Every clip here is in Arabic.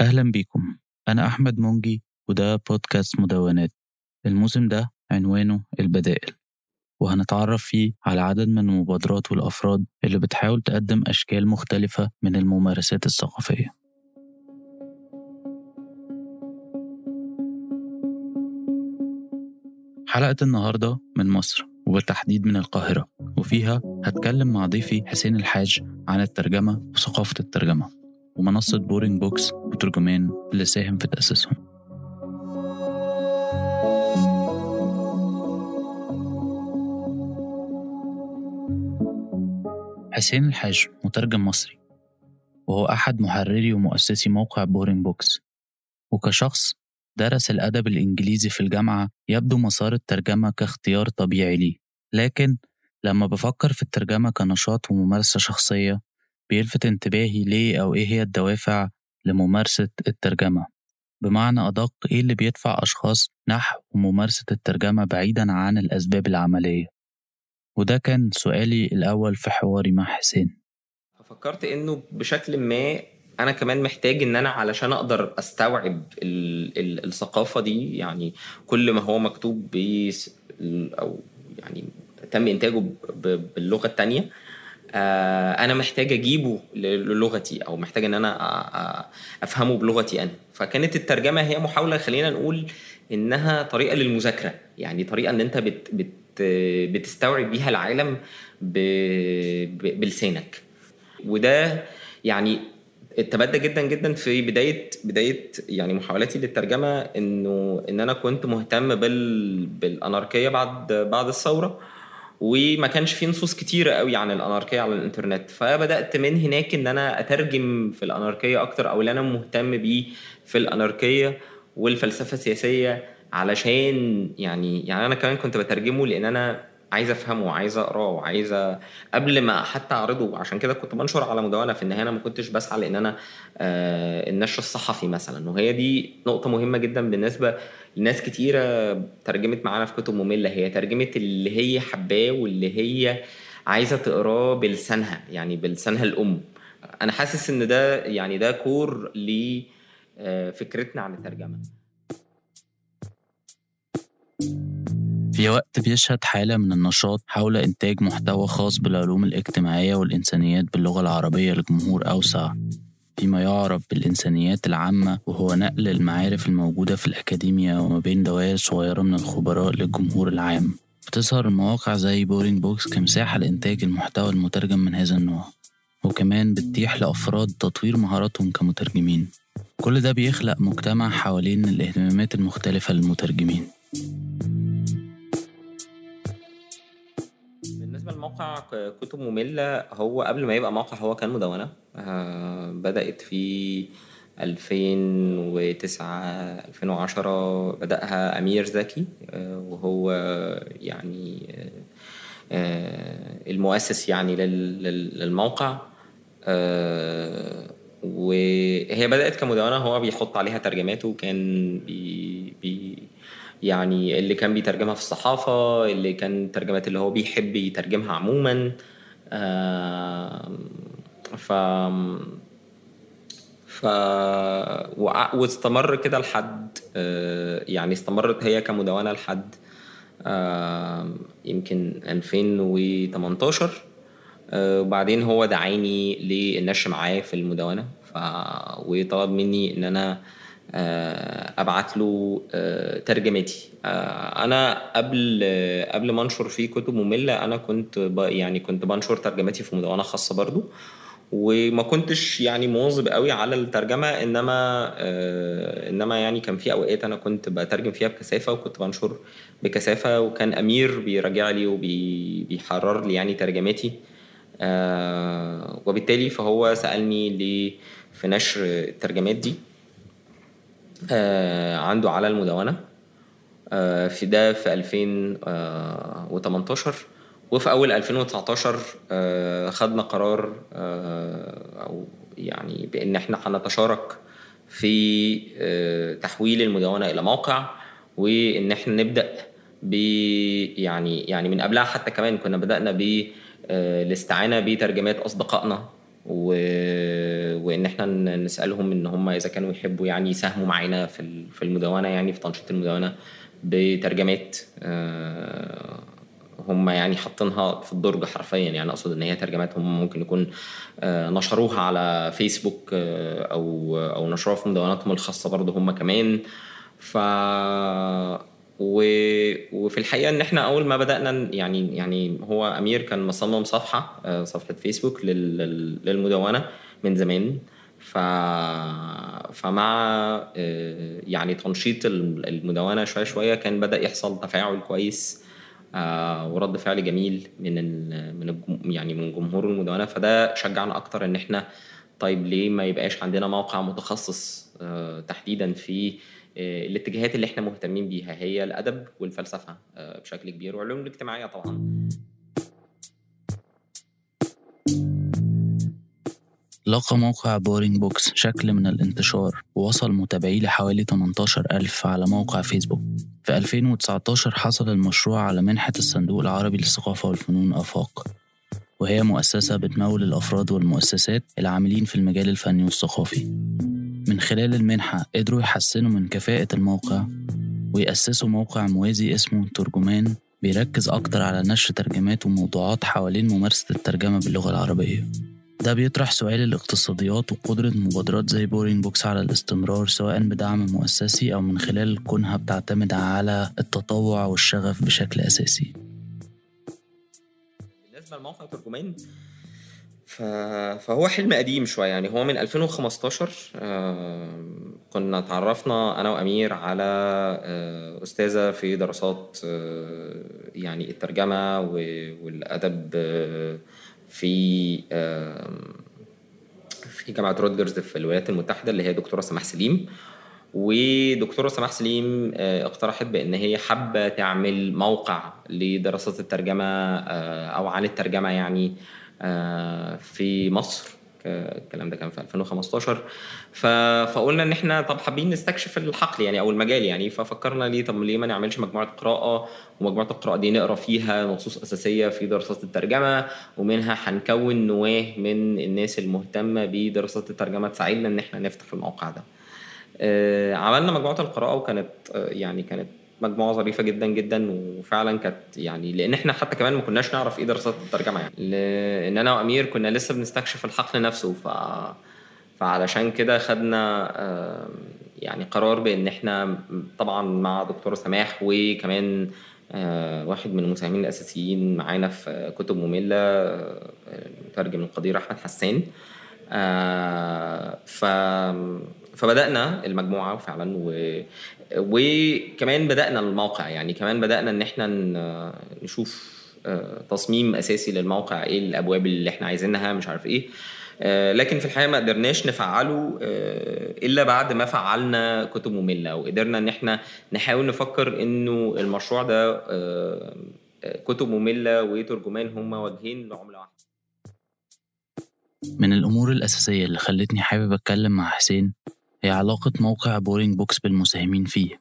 أهلا بيكم. أنا أحمد منجي وده بودكاست مدونات. الموسم ده عنوانه البدائل. وهنتعرف فيه على عدد من المبادرات والأفراد اللي بتحاول تقدم أشكال مختلفة من الممارسات الثقافية. حلقة النهاردة من مصر وبالتحديد من القاهرة. وفيها هتكلم مع ضيفي حسين الحاج عن الترجمة وثقافة الترجمة. ومنصة Boring Books وترجمان اللي ساهم في تأسيسهم. حسين الحاج مترجم مصري وهو أحد محرري ومؤسسي موقع Boring Books وكشخص درس الأدب الإنجليزي في الجامعة يبدو مسار الترجمة كاختيار طبيعي لي لكن لما بفكر في الترجمة كنشاط وممارسة شخصية بيلفت انتباهي ليه أو إيه هي الدوافع لممارسة الترجمة. بمعنى أدق إيه اللي بيدفع أشخاص نحو ممارسة الترجمة بعيدا عن الأسباب العملية؟ وده كان سؤالي الأول في حواري مع حسين. ففكرت إنه بشكل ما أنا كمان محتاج إن أنا علشان أقدر أستوعب ال ال الثقافة دي يعني كل ما هو مكتوب أو يعني تم إنتاجه باللغة الثانية أنا محتاج أجيبه للغتي أو محتاج إن أنا أفهمه بلغتي أنا. فكانت الترجمة هي محاولة خلينا نقول إنها طريقة للمذاكرة. يعني طريقة إن أنت بت بت بتستوعب بيها العالم بلسانك. وده يعني اتبدى جدا جدا في بدايه بداية يعني محاولاتي للترجمة إنه إن أنا كنت مهتم بال بالأناركية بعد بعد الثورة. وما كانش في نصوص كتيرة قوي عن الأناركية على الإنترنت. فبدأت من هناك إن أنا أترجم في الأناركية أكتر أو اللي أنا مهتم بيه في الأناركية والفلسفة السياسية علشان يعني يعني أنا كمان كنت بترجمه لأن أنا عايز افهمه وعايز اقراه وعايز قبل ما حتى اعرضه. عشان كده كنت بنشر على مدونة في النهاية أنا ما كنتش بسعى لأن أنا آه النشر الصحفي مثلا. وهي دي نقطة مهمة جدا بالنسبة لناس كتيرة ترجمت معانا في كتب مملة. هي ترجمت اللي هي حباه واللي هي عايزة تقراه بلسانها يعني بلسانها الأم. أنا حاسس إن ده يعني ده كور لفكرتنا عن الترجمة. في وقت بيشهد حالة من النشاط حول إنتاج محتوى خاص بالعلوم الاجتماعية والإنسانيات باللغة العربية لجمهور أوسع فيما يعرف بالإنسانيات العامة وهو نقل المعارف الموجودة في الأكاديميا وما بين دوائر صغيرة من الخبراء للجمهور العام. بتظهر المواقع زي Boring Books كمساحة لإنتاج المحتوى المترجم من هذا النوع وكمان بتتيح لأفراد تطوير مهاراتهم كمترجمين. كل ده بيخلق مجتمع حوالين الاهتمامات المختلفة للمترجمين. بالنسبة لموقع كتب مملة هو قبل ما يبقى موقع هو كان مدونة. آه بدأت في 2009 2010 بدأها أمير زكي آه وهو يعني آه المؤسس يعني للموقع. وهي بدأت كمدونة هو بيحط عليها ترجماته وكان بي, بي يعني اللي كان بيترجمها في الصحافة اللي كان ترجمات اللي هو بيحب يترجمها عموما. ف ف واستمر كده لحد يعني استمرت هي كمدونة لحد يمكن 2018 وبعدين هو دعاني للنشر معاه في المدونة. ف... وطلب مني إن أنا أبعت له ترجمتي. أنا قبل قبل ما أنشر فيه كتب مملة أنا كنت. يعني كنت بنشر ترجمتي في مدونة خاصة برضو. وما كنتش يعني مواظب قوي على الترجمة إنما إنما يعني كان في أوقات أنا كنت بترجم فيها بكثافة وكنت بنشر بكثافة. وكان أمير بيراجع لي وبيحرر لي يعني ترجماتي وبالتالي فهو سألني ليه في نشر الترجمات دي. آه عنده على المدونة آه في ده في 2018 وفي أول 2019 آه خدنا قرار أو يعني بإن إحنا هنتشارك في تحويل المدونة إلى موقع وإن إحنا نبدأ ب يعني يعني من قبلها حتى كمان كنا بدأنا بالاستعانة بترجمات أصدقائنا. و... وإن إحنا نسألهم إن هم إذا كانوا يحبوا يعني يساهموا معانا في في المدونة يعني في تنشيط المدونة بترجمات آه، هم يعني حاطينها في الدرج حرفيا. يعني أقصد إن هي ترجمات هم ممكن يكون آه، نشروها على فيسبوك أو أو نشروها في مدوناتهم الخاصة برضه هم كمان. ف وفي الحقيقة إن إحنا أول ما بدأنا يعني يعني هو أمير كان مصمم صفحة آه، صفحة فيسبوك لل... للمدونة من زمان ف... فمع آه، يعني تنشيط المدونة شوية شوية كان بدأ يحصل تفاعل كويس آه، ورد فعل جميل من. من. يعني من جمهور المدونة فده شجعنا أكتر إن إحنا طيب ليه ما يبقاش عندنا موقع متخصص تحديدا في الاتجاهات اللي إحنا مهتمين بيها هي الأدب والفلسفة آه، بشكل كبير والعلوم الاجتماعية طبعا. لقى موقع Boring Books شكل من الانتشار ووصل متابعيه لحوالي 18 ألف على موقع فيسبوك. في 2019 حصل المشروع على منحة الصندوق العربي للثقافة والفنون آفاق وهي مؤسسة بتمول الأفراد والمؤسسات العاملين في المجال الفني والثقافي. من خلال المنحة قدروا يحسنوا من كفاءة الموقع ويأسسوا موقع موازي اسمه ترجمان بيركز أكتر على نشر ترجمات وموضوعات حوالين ممارسة الترجمة باللغة العربية. ده بيطرح سؤال الاقتصاديات وقدرة مبادرات زي بورين بوكس على الاستمرار سواء بدعم مؤسسي أو من خلال كونها بتعتمد على التطوع والشغف بشكل أساسي. بالنسبة لموقع ترجمان فهو حلم قديم شوية. يعني هو من 2015 آه، كنا اتعرفنا أنا وأمير على آه، أستاذة في دراسات آه، يعني الترجمة والأدب في في جامعة رودجرز في الولايات المتحدة اللي هي دكتورة سماح سليم. ودكتورة سماح سليم اقترحت بأن هي حابة تعمل موقع لدراسات الترجمة أو عن الترجمة يعني في مصر. الكلام ده كان في 2015 فقلنا إن إحنا طب حابين نستكشف الحقل يعني أو المجال يعني. ففكرنا ليه طب ليه ما نعملش مجموعة قراءة؟ ومجموعة القراءة دي نقرأ فيها نصوص أساسية في دراسات الترجمة ومنها هنكون نواه من الناس المهتمة بدراسات الترجمة تساعدنا إن إحنا نفتح الموقع ده. آه، عملنا مجموعة القراءة وكانت آه، يعني كانت مجموعة ظريفة جدا جدا وفعلا كانت يعني لأن إحنا حتى كمان ما كناش نعرف إيه دراسات الترجمة يعني. لأن أنا وأمير كنا لسه بنستكشف الحقل نفسه ف فعلشان كده خدنا يعني قرار بإن إحنا طبعا مع دكتوره سماح وكمان آه، واحد من المساهمين الأساسيين معانا في كتب مملة مترجم القدير أحمد حسان. آه، ف فبدأنا المجموعة فعلا و... وكمان بدأنا الموقع. يعني كمان بدأنا إن إحنا نشوف آه، تصميم أساسي للموقع إيه الأبواب اللي إحنا عايزينها مش عارف إيه. آه، لكن في الحقيقة ما قدرناش نفعله آه، إلا بعد ما فعلنا كتب مملة. وقدرنا إن إحنا نحاول نفكر إنه المشروع ده كتب مملة وترجمان هما وجهين لعملة واحدة. من الأمور الأساسية اللي خلتني حابب أتكلم مع حسين هي علاقة موقع Boring Books بالمساهمين فيه؟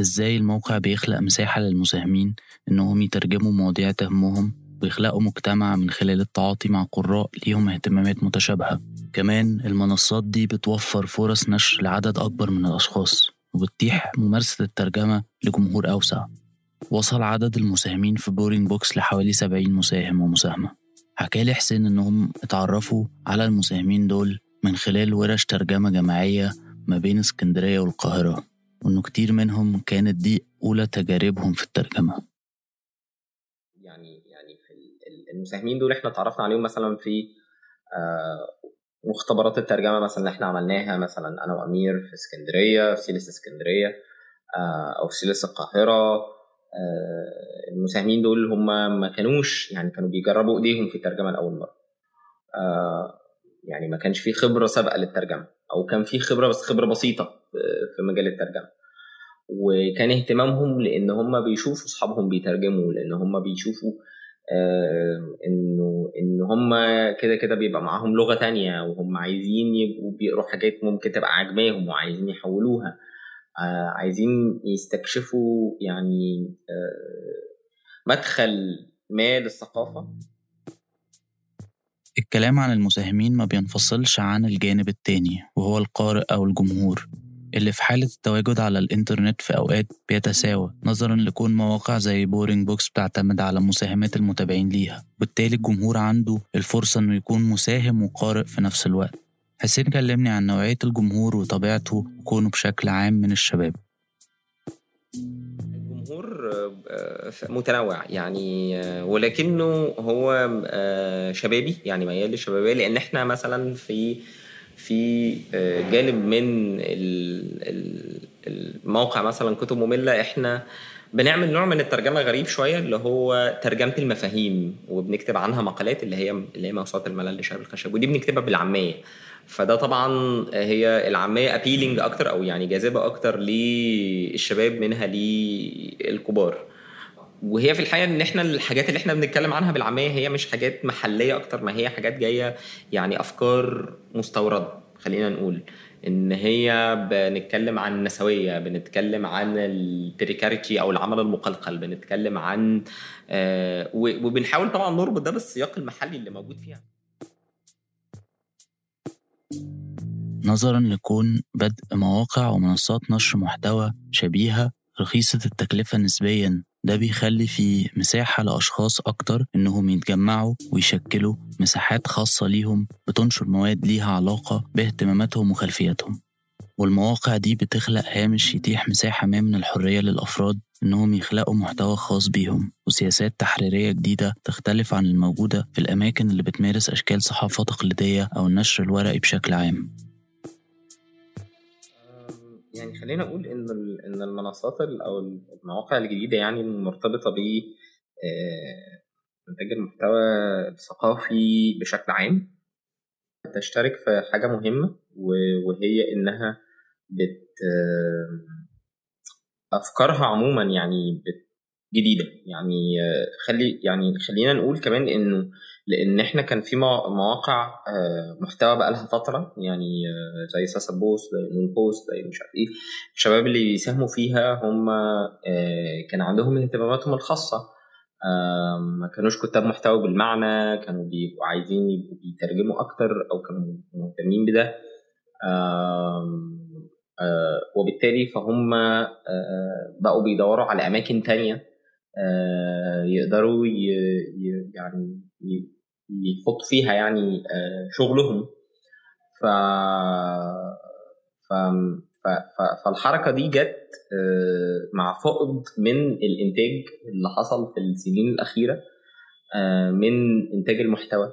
إزاي الموقع بيخلق مساحة للمساهمين إنهم يترجموا مواضيع تهمهم ويخلقوا مجتمع من خلال التعاطي مع قراء ليهم اهتمامات متشابهة؟ كمان المنصات دي بتوفر فرص نشر لعدد أكبر من الأشخاص وبتتيح ممارسة الترجمة لجمهور أوسع. وصل عدد المساهمين في Boring Books لحوالي 70 مساهم ومساهمة. حكالي حسين إنهم اتعرفوا على المساهمين دول من خلال ورش ترجمة جماعية ما بين اسكندرية والقاهرة وإنه كتير منهم كانت دي أولى تجاربهم في الترجمة. يعني يعني المساهمين دول إحنا اتعرفنا عليهم مثلا في آه، مختبرات الترجمة مثلا اللي إحنا عملناها مثلا أنا وأمير في اسكندرية في CILAS اسكندرية آه، أو في CILAS القاهرة. آه، المساهمين دول هم ما كانوش يعني كانوا بيجربوا إيديهم في الترجمة لأول مرة. يعني ما كانش في خبرة سابقة للترجمة أو كان في خبرة بس خبرة بسيطة في مجال الترجمة. وكان اهتمامهم لأن هم بيشوفوا أصحابهم بيترجموا لأن هم بيشوفوا آه إنه إن هم كده كده بيبقى معاهم لغة تانية وهم عايزين يبقوا بيقروا حاجات ممكن تبقى عاجباهم وعايزين يحولوها. آه عايزين يستكشفوا يعني آه مدخل ما للثقافة. الكلام عن المساهمين ما بينفصلش عن الجانب التاني وهو القارئ أو الجمهور اللي في حالة التواجد على الإنترنت في أوقات بيتساوى نظرا لكون مواقع زي Boring Books بتعتمد على مساهمات المتابعين ليها بالتالي الجمهور عنده الفرصة إنه يكون مساهم وقارئ في نفس الوقت. حسين كلمني عن نوعية الجمهور وطبيعته وكونه بشكل عام من الشباب. متنوع. يعني آه، ولكنه هو آه، شبابي يعني ميال للشبابية لأن إحنا مثلا في في جانب من الموقع مثلا كتب مملة إحنا بنعمل نوع من الترجمة غريب شوية اللي هو ترجمة المفاهيم وبنكتب عنها مقالات اللي هي اللي هي موسوعة الملل لشباب الخشب ودي بنكتبها بالعامية. فده طبعا هي العامية ابيلينج أكتر أو يعني جاذبة أكتر للشباب منها للكبار. وهي في الحقيقة إن إحنا الحاجات اللي إحنا بنتكلم عنها بالعامية هي مش حاجات محلية أكتر ما هي حاجات جاية يعني أفكار مستوردة خلينا نقول. إن هي بنتكلم عن النسوية بنتكلم عن البريكاريتي أو العمل المقلقل بنتكلم عن آه وبنحاول طبعا نربط ده بالسياق المحلي اللي موجود فيها. نظرا لكون بدء مواقع ومنصات نشر محتوى شبيهة رخيصة التكلفة نسبيا. ده بيخلي في مساحة لأشخاص أكتر إنهم يتجمعوا ويشكلوا مساحات خاصة ليهم بتنشر مواد ليها علاقة باهتماماتهم وخلفياتهم. والمواقع دي بتخلق هامش يتيح مساحة ما من الحرية للأفراد إنهم يخلقوا محتوى خاص بيهم. وسياسات تحريرية جديدة تختلف عن الموجودة في الأماكن اللي بتمارس أشكال صحافة تقليدية أو النشر الورقي بشكل عام. يعني خلينا أقول إن إن المنصات أو المواقع الجديدة يعني المرتبطة ب آه، انتاج المحتوى الثقافي بشكل عام تشترك في حاجة مهمة وهي إنها بتبقى أفكارها عموما يعني بتبقى جديدة. يعني آه، خلي يعني خلينا نقول كمان إنه لأن إحنا كان في مواقع آه، محتوى بقى لها فترة يعني آه، زي ساسا بوست زي نون بوست زي مش عارف إيه. الشباب اللي بيساهموا فيها هم كان عندهم اهتماماتهم الخاصة. ما كانوش كتاب محتوى بالمعنى كانوا بيبقوا عايزين يبقوا بيترجموا أكتر أو كانوا مهتمين بده. وبالتالي فهم بقوا بيدوروا على أماكن تانية. آه، يقدروا يعني يحطوا فيها يعني آه، شغلهم. ف فالحركة دي جت آه، مع فقد من الإنتاج اللي حصل في السنين الأخيرة من إنتاج المحتوى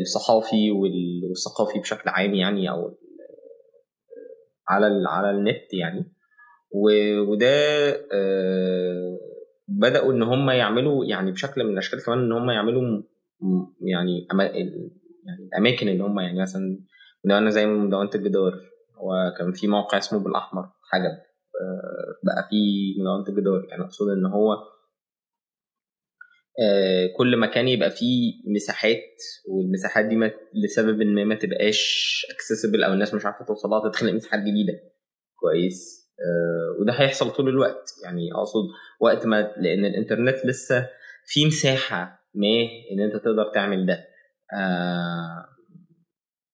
الصحافي والثقافي بشكل عام يعني أو على على النت يعني. وده آه، بدأوا إن هم يعملوا يعني بشكل من الأشكال كمان إن هم يعملوا يعني يعني الأماكن اللي هم يعني مثلا مدونه زي مدونه الجدار هو كان في موقع اسمه بالأحمر حجب آه، بقى في مدونه الجدار يعني أقصد إن هو آه، كل مكان يبقى فيه مساحات والمساحات دي لسبب ما ما تبقاش اكسسبل أو الناس مش عارفة توصل لها تدخل مساحات جديدة. كويس. وده هيحصل طول الوقت. يعني أقصد وقت ما لأن الإنترنت لسه في مساحة ما إن أنت تقدر تعمل ده. آه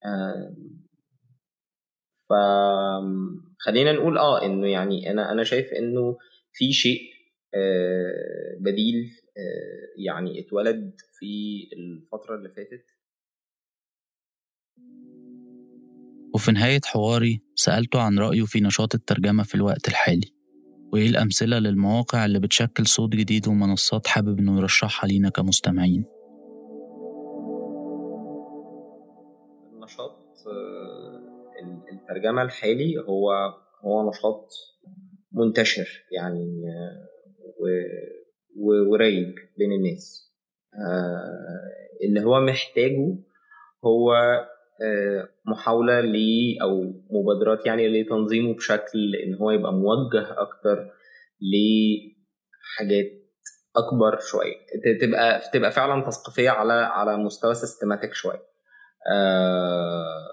آه فخلينا نقول آه إنه يعني أنا أنا شايف إنه في شيء آه بديل آه يعني اتولد في الفترة اللي فاتت. وفي نهاية حواري سألته عن رأيه في نشاط الترجمة في الوقت الحالي وإيه الأمثلة للمواقع اللي بتشكل صوت جديد ومنصات حابب إنه يرشحها لينا كمستمعين؟ النشاط آه، الترجمة الحالي هو هو نشاط منتشر يعني آه، ورايج بين الناس. آه، اللي هو محتاجه هو محاولة ل أو مبادرات يعني لتنظيمه بشكل إن هو يبقى موجه أكتر لحاجات أكبر شوية. تبقى تبقى فعلا تثقيفية على على مستوى سيستماتيك شوية. آه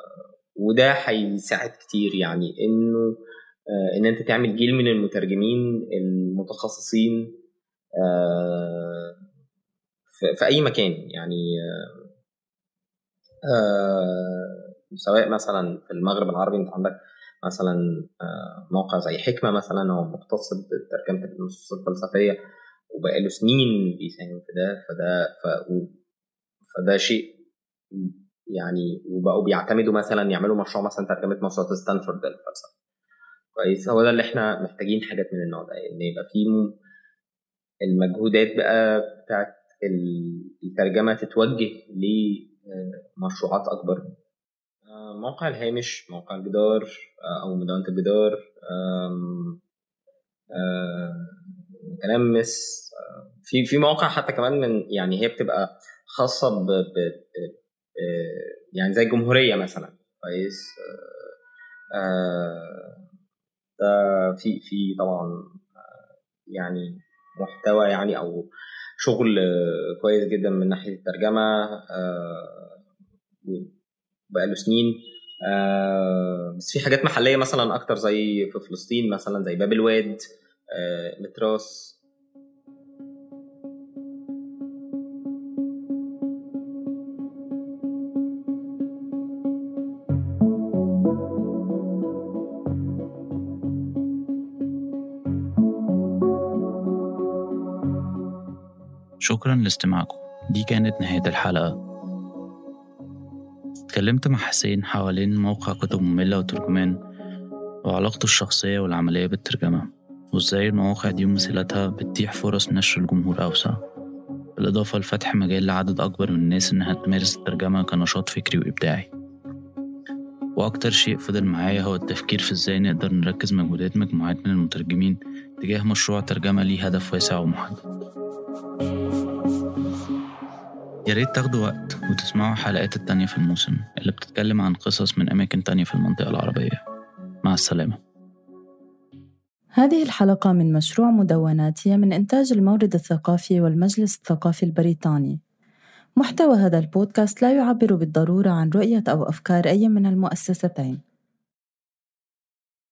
وده هيساعد كتير يعني إنه آه إن أنت تعمل جيل من المترجمين المتخصصين آه في, أي مكان يعني سواء مثلا في المغرب العربي أنت عندك مثلا آه موقع زي حكمة مثلا هو مختص بترجمة النصوص الفلسفية وبقاله سنين بيساهم في ده فده ف... فده شيء يعني وبقوا بيعتمدوا مثلا يعملوا مشروع مثلا ترجمة موسوعه ستانفورد للفلسفة. كويس. هو ده اللي إحنا محتاجين حاجات من النوع ده إن يبقى في المجهودات بقى بتاعت الترجمة تتوجه لمشروعات أكبر. موقع الهامش موقع الجدار أو مدونة الجدار متلمس في في مواقع حتى كمان من يعني هي بتبقى خاصة ب يعني زي الجمهورية مثلا. كويس؟ ده في في طبعا يعني محتوى يعني أو شغل كويس جدا من ناحية الترجمة بقاله سنين. بس في حاجات محلية مثلا أكتر زي في فلسطين مثلا زي باب الواد متراس. شكرا لاستماعكم. دي كانت نهاية الحلقة. اتكلمت مع حسين حوالين موقع كتب مملة وترجمان وعلاقته الشخصية والعملية بالترجمة وإزاي المواقع دي ومثيلاتها بتتيح فرص نشر الجمهور أوسع. بالإضافة لفتح مجال لعدد أكبر من الناس إنها تمارس الترجمة كنشاط فكري وإبداعي. وأكتر شيء فضل معايا هو التفكير في إزاي نقدر نركز مجهودات مجموعات من المترجمين تجاه مشروع ترجمة ليه هدف واسع ومحدد. يا ريت تاخدوا وقت وتسمعوا الحلقات التانية في الموسم اللي بتتكلم عن قصص من أماكن تانية في المنطقة العربية. مع السلامة. هذه الحلقة من مشروع مدونات هي من إنتاج المورد الثقافي والمجلس الثقافي البريطاني. محتوى هذا البودكاست لا يعبر بالضرورة عن رؤية أو أفكار أي من المؤسستين.